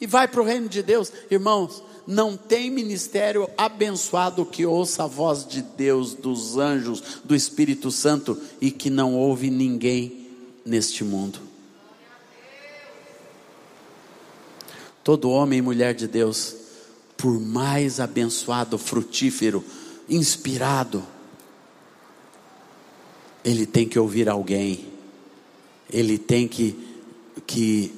E vai para o reino de Deus, irmãos. Não tem ministério abençoado que ouça a voz de Deus, dos anjos, do Espírito Santo e que não ouve ninguém neste mundo. Todo homem e mulher de Deus, por mais abençoado, frutífero, inspirado, ele tem que ouvir alguém, ele tem que, que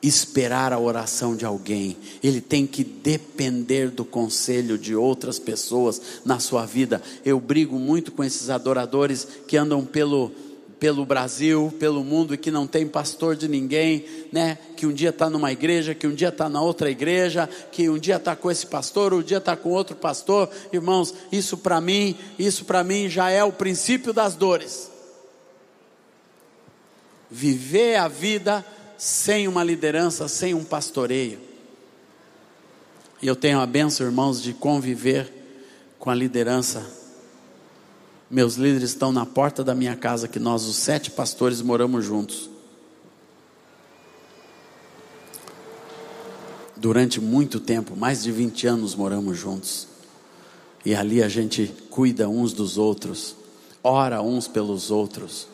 esperar a oração de alguém, ele tem que depender do conselho de outras pessoas na sua vida. Eu brigo muito com esses adoradores que andam pelo pelo Brasil, pelo mundo e que não tem pastor de ninguém, né? Que um dia está numa igreja, que um dia está na outra igreja, que um dia está com esse pastor, um dia está com outro pastor. Irmãos, isso para mim, isso para mim já é o princípio das dores. Viver a vida sem uma liderança, sem um pastoreio. E eu tenho a benção, irmãos, de conviver com a liderança meus líderes estão na porta da minha casa, que nós, os sete pastores, moramos juntos. Durante muito tempo, mais de 20 anos, moramos juntos. E ali a gente cuida uns dos outros, ora uns pelos outros.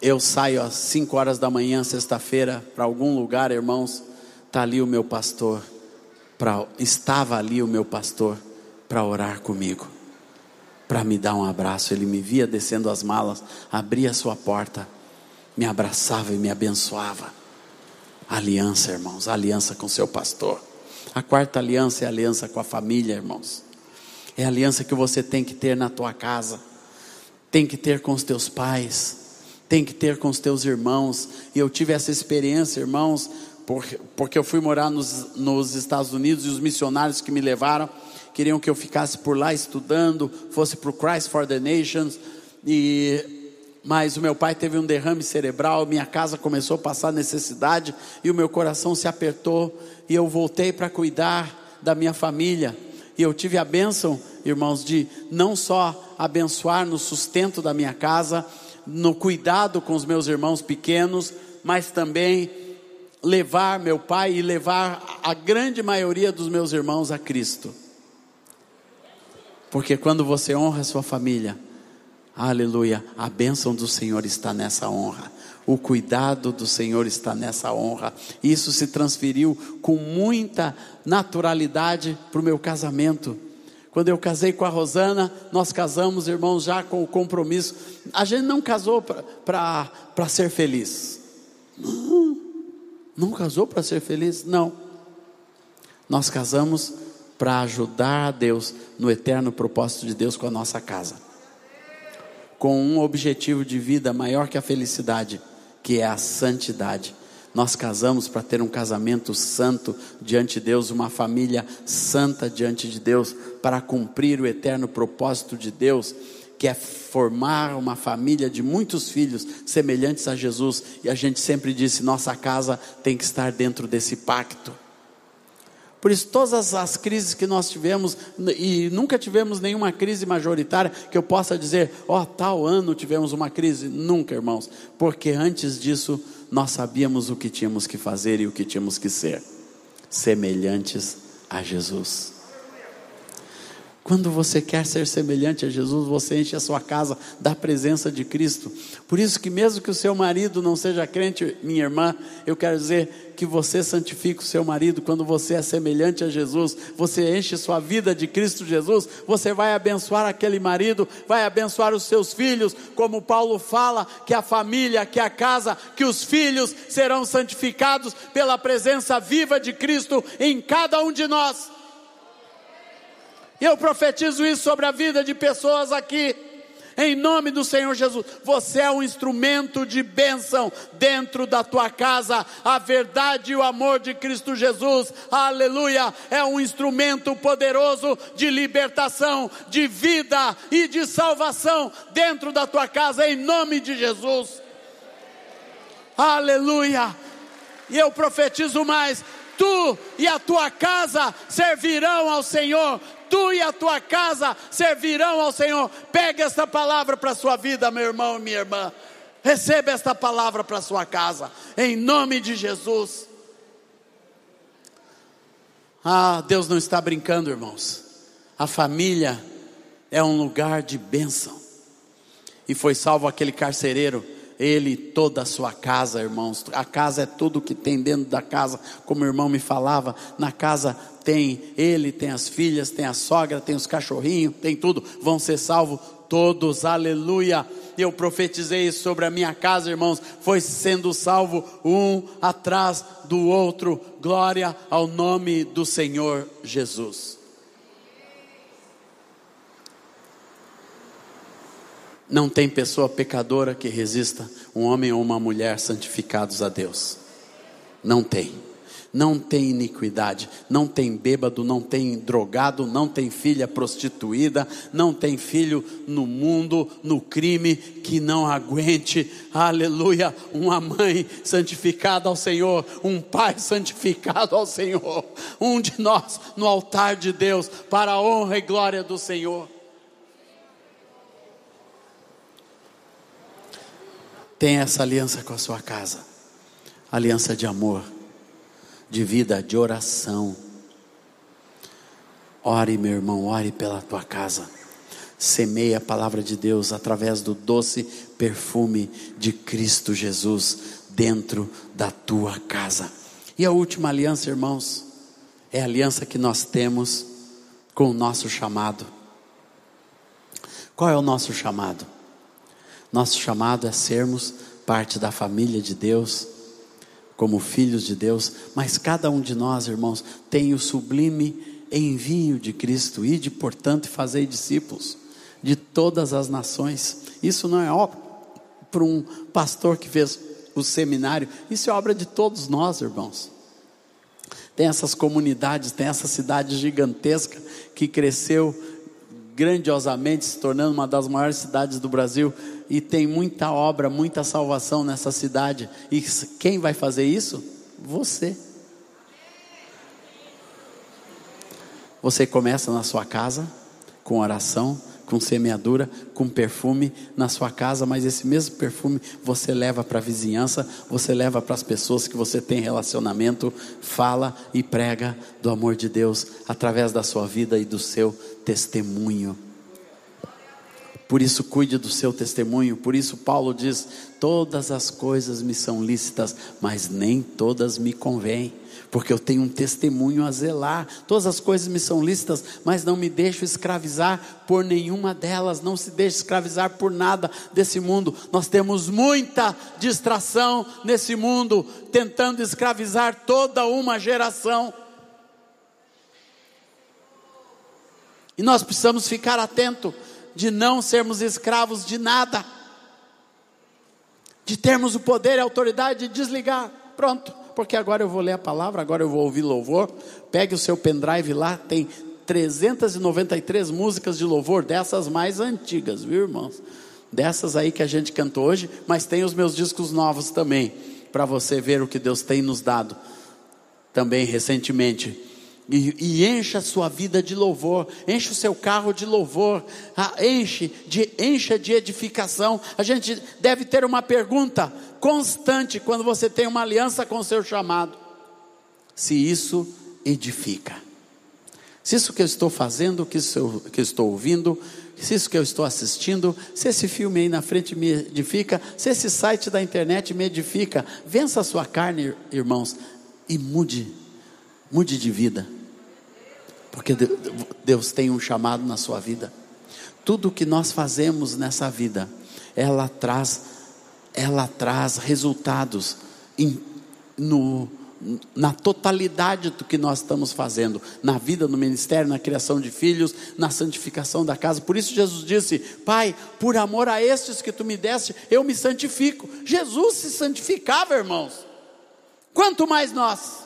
Eu saio às 5 horas da manhã, sexta-feira, para algum lugar, irmãos, está ali o meu pastor, pra, estava ali o meu pastor para orar comigo para me dar um abraço. Ele me via descendo as malas, abria a sua porta, me abraçava e me abençoava. Aliança, irmãos, aliança com seu pastor. A quarta aliança é aliança com a família, irmãos. É aliança que você tem que ter na tua casa, tem que ter com os teus pais, tem que ter com os teus irmãos. E eu tive essa experiência, irmãos, porque, porque eu fui morar nos, nos Estados Unidos e os missionários que me levaram queriam que eu ficasse por lá estudando, fosse para o Christ for the Nations, e mas o meu pai teve um derrame cerebral, minha casa começou a passar necessidade e o meu coração se apertou e eu voltei para cuidar da minha família. E eu tive a bênção, irmãos, de não só abençoar no sustento da minha casa, no cuidado com os meus irmãos pequenos, mas também levar meu pai e levar a grande maioria dos meus irmãos a Cristo. Porque quando você honra a sua família, aleluia, a bênção do Senhor está nessa honra. O cuidado do Senhor está nessa honra. Isso se transferiu com muita naturalidade para o meu casamento. Quando eu casei com a Rosana, nós casamos, irmãos, já com o compromisso. A gente não casou para ser feliz. Não, não casou para ser feliz, não. Nós casamos para ajudar a Deus no eterno propósito de Deus com a nossa casa. Com um objetivo de vida maior que a felicidade, que é a santidade. Nós casamos para ter um casamento santo diante de Deus, uma família santa diante de Deus, para cumprir o eterno propósito de Deus, que é formar uma família de muitos filhos semelhantes a Jesus. E a gente sempre disse: nossa casa tem que estar dentro desse pacto. Por isso, todas as crises que nós tivemos, e nunca tivemos nenhuma crise majoritária que eu possa dizer, ó, oh, tal ano tivemos uma crise. Nunca, irmãos, porque antes disso nós sabíamos o que tínhamos que fazer e o que tínhamos que ser semelhantes a Jesus. Quando você quer ser semelhante a Jesus, você enche a sua casa da presença de Cristo. Por isso que mesmo que o seu marido não seja crente, minha irmã, eu quero dizer que você santifica o seu marido quando você é semelhante a Jesus, você enche sua vida de Cristo Jesus, você vai abençoar aquele marido, vai abençoar os seus filhos, como Paulo fala, que a família, que a casa, que os filhos serão santificados pela presença viva de Cristo em cada um de nós. Eu profetizo isso sobre a vida de pessoas aqui. Em nome do Senhor Jesus, você é um instrumento de bênção dentro da tua casa. A verdade e o amor de Cristo Jesus, aleluia, é um instrumento poderoso de libertação, de vida e de salvação dentro da tua casa, em nome de Jesus. Aleluia. E eu profetizo mais: tu e a tua casa servirão ao Senhor tu e a tua casa servirão ao Senhor. Pega esta palavra para a sua vida, meu irmão e minha irmã. Receba esta palavra para a sua casa, em nome de Jesus. Ah, Deus não está brincando, irmãos. A família é um lugar de bênção. E foi salvo aquele carcereiro, ele e toda a sua casa, irmãos. A casa é tudo que tem dentro da casa, como o irmão me falava. Na casa tem ele, tem as filhas, tem a sogra, tem os cachorrinhos, tem tudo, vão ser salvos todos, aleluia. Eu profetizei sobre a minha casa, irmãos, foi sendo salvo um atrás do outro, glória ao nome do Senhor Jesus. Não tem pessoa pecadora que resista um homem ou uma mulher santificados a Deus. Não tem não tem iniquidade, não tem bêbado, não tem drogado, não tem filha prostituída, não tem filho no mundo, no crime, que não aguente, aleluia, uma mãe santificada ao Senhor, um pai santificado ao Senhor, um de nós no altar de Deus, para a honra e glória do Senhor. Tenha essa aliança com a sua casa, aliança de amor de vida de oração. Ore, meu irmão, ore pela tua casa. Semeie a palavra de Deus através do doce perfume de Cristo Jesus dentro da tua casa. E a última aliança, irmãos, é a aliança que nós temos com o nosso chamado. Qual é o nosso chamado? Nosso chamado é sermos parte da família de Deus como filhos de Deus, mas cada um de nós, irmãos, tem o sublime envio de Cristo, ide, portanto, e fazei discípulos de todas as nações. Isso não é obra para um pastor que fez o seminário, isso é obra de todos nós, irmãos. Tem essas comunidades, tem essa cidade gigantesca que cresceu grandiosamente, se tornando uma das maiores cidades do Brasil, e tem muita obra, muita salvação nessa cidade. E quem vai fazer isso? Você. Você começa na sua casa com oração, com semeadura, com perfume na sua casa, mas esse mesmo perfume você leva para a vizinhança, você leva para as pessoas que você tem relacionamento, fala e prega do amor de Deus através da sua vida e do seu testemunho. Por isso, cuide do seu testemunho. Por isso, Paulo diz: Todas as coisas me são lícitas, mas nem todas me convêm porque eu tenho um testemunho a zelar. Todas as coisas me são lícitas, mas não me deixo escravizar por nenhuma delas, não se deixe escravizar por nada desse mundo. Nós temos muita distração nesse mundo, tentando escravizar toda uma geração. E nós precisamos ficar atento de não sermos escravos de nada, de termos o poder e a autoridade de desligar. Pronto, porque agora eu vou ler a palavra, agora eu vou ouvir louvor. Pegue o seu pendrive lá, tem 393 músicas de louvor, dessas mais antigas, viu, irmãos? Dessas aí que a gente cantou hoje, mas tem os meus discos novos também, para você ver o que Deus tem nos dado também recentemente. E, e, encha a sua vida de louvor, enche o seu carro de louvor, ah, enche de, encha de edificação. A gente deve ter uma pergunta constante quando você tem uma aliança com o seu chamado: se isso edifica. Se isso que eu estou fazendo, que, isso, que eu estou ouvindo, se isso que eu estou assistindo, se esse filme aí na frente me edifica, se esse site da internet me edifica, vença a sua carne, irmãos, e mude, mude de vida, porque Deus tem um chamado na sua vida. Tudo que nós fazemos nessa vida, ela traz, ela traz resultados em, no na totalidade do que nós estamos fazendo, na vida, no ministério, na criação de filhos, na santificação da casa. Por isso Jesus disse: Pai, por amor a estes que tu me deste, eu me santifico. Jesus se santificava, irmãos. Quanto mais nós.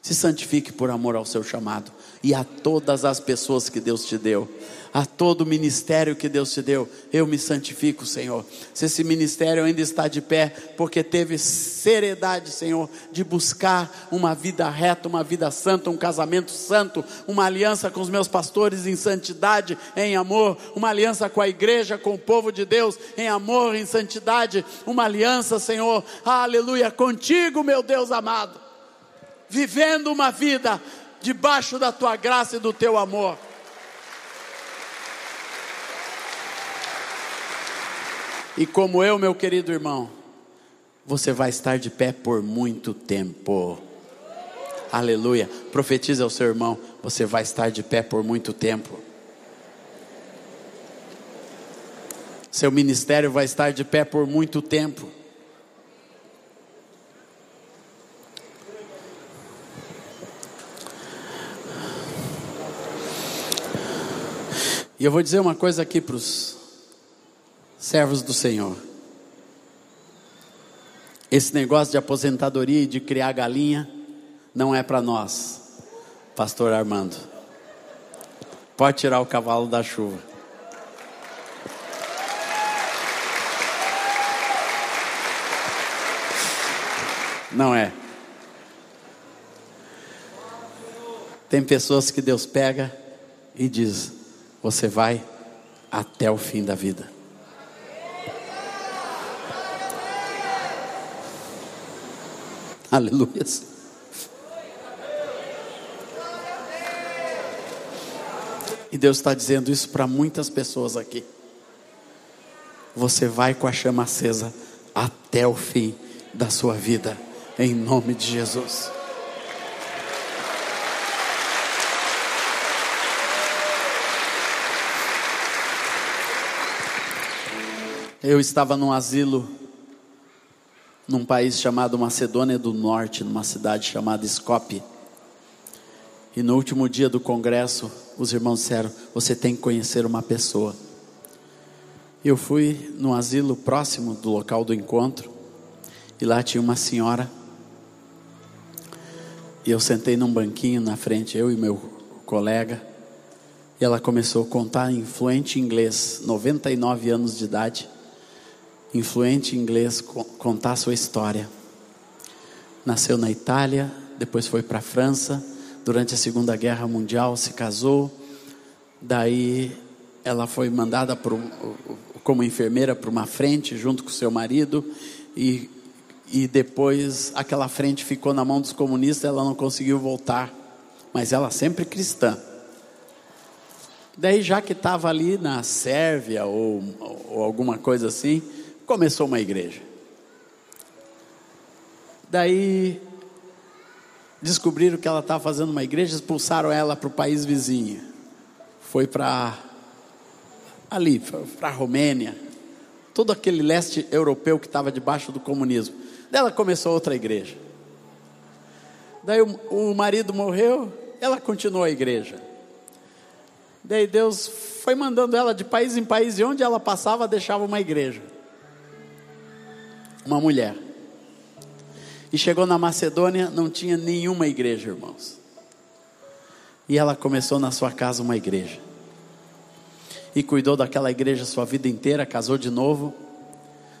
Se santifique por amor ao seu chamado e a todas as pessoas que Deus te deu a todo o ministério que Deus te deu. Eu me santifico, Senhor. Se esse ministério ainda está de pé, porque teve seriedade, Senhor, de buscar uma vida reta, uma vida santa, um casamento santo, uma aliança com os meus pastores em santidade, em amor, uma aliança com a igreja, com o povo de Deus, em amor, em santidade, uma aliança, Senhor, aleluia, contigo, meu Deus amado, vivendo uma vida debaixo da tua graça e do teu amor. E como eu, meu querido irmão, você vai estar de pé por muito tempo. Aleluia. Profetiza ao seu irmão, você vai estar de pé por muito tempo. Seu ministério vai estar de pé por muito tempo. E eu vou dizer uma coisa aqui para os servos do Senhor. Esse negócio de aposentadoria e de criar galinha não é para nós, Pastor Armando. Pode tirar o cavalo da chuva. Não é. Tem pessoas que Deus pega e diz: Você vai até o fim da vida. Aleluia. E Deus está dizendo isso para muitas pessoas aqui. Você vai com a chama acesa até o fim da sua vida, em nome de Jesus. Eu estava num asilo num país chamado Macedônia do Norte, numa cidade chamada Skopje. E no último dia do congresso, os irmãos disseram: Você tem que conhecer uma pessoa. Eu fui no asilo próximo do local do encontro, e lá tinha uma senhora. E eu sentei num banquinho na frente, eu e meu colega. E ela começou a contar em fluente inglês, 99 anos de idade influente inglês, contar sua história. Nasceu na Itália, depois foi para a França, durante a Segunda Guerra Mundial se casou, daí ela foi mandada como enfermeira para uma frente junto com seu marido e, e depois aquela frente ficou na mão dos comunistas, ela não conseguiu voltar, mas ela sempre cristã. Daí já que estava ali na Sérvia ou, ou alguma coisa assim, começou uma igreja. Daí descobriram que ela estava fazendo uma igreja, expulsaram ela para o país vizinho. Foi para ali, para a Romênia, todo aquele leste europeu que estava debaixo do comunismo. Daí ela começou outra igreja. Daí o, o marido morreu, ela continuou a igreja. Daí Deus foi mandando ela de país em país e onde ela passava deixava uma igreja. Uma mulher. E chegou na Macedônia, não tinha nenhuma igreja, irmãos. E ela começou na sua casa uma igreja. E cuidou daquela igreja sua vida inteira, casou de novo.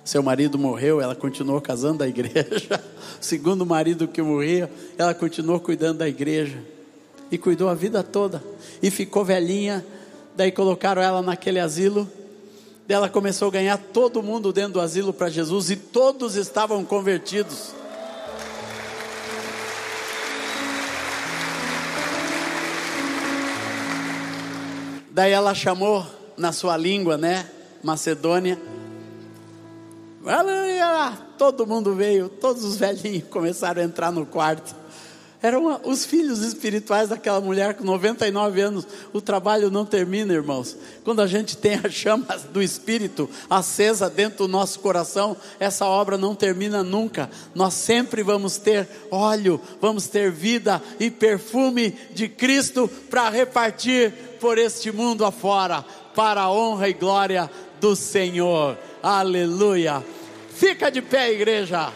Seu marido morreu, ela continuou casando da igreja. Segundo marido que morria, ela continuou cuidando da igreja. E cuidou a vida toda. E ficou velhinha. Daí colocaram ela naquele asilo. Daí ela começou a ganhar todo mundo dentro do asilo para Jesus. E todos estavam convertidos. Daí ela chamou na sua língua, né? Macedônia. Todo mundo veio, todos os velhinhos começaram a entrar no quarto. Eram os filhos espirituais daquela mulher com 99 anos. O trabalho não termina, irmãos. Quando a gente tem a chama do Espírito acesa dentro do nosso coração, essa obra não termina nunca. Nós sempre vamos ter óleo, vamos ter vida e perfume de Cristo para repartir por este mundo afora, para a honra e glória do Senhor. Aleluia. Fica de pé, igreja.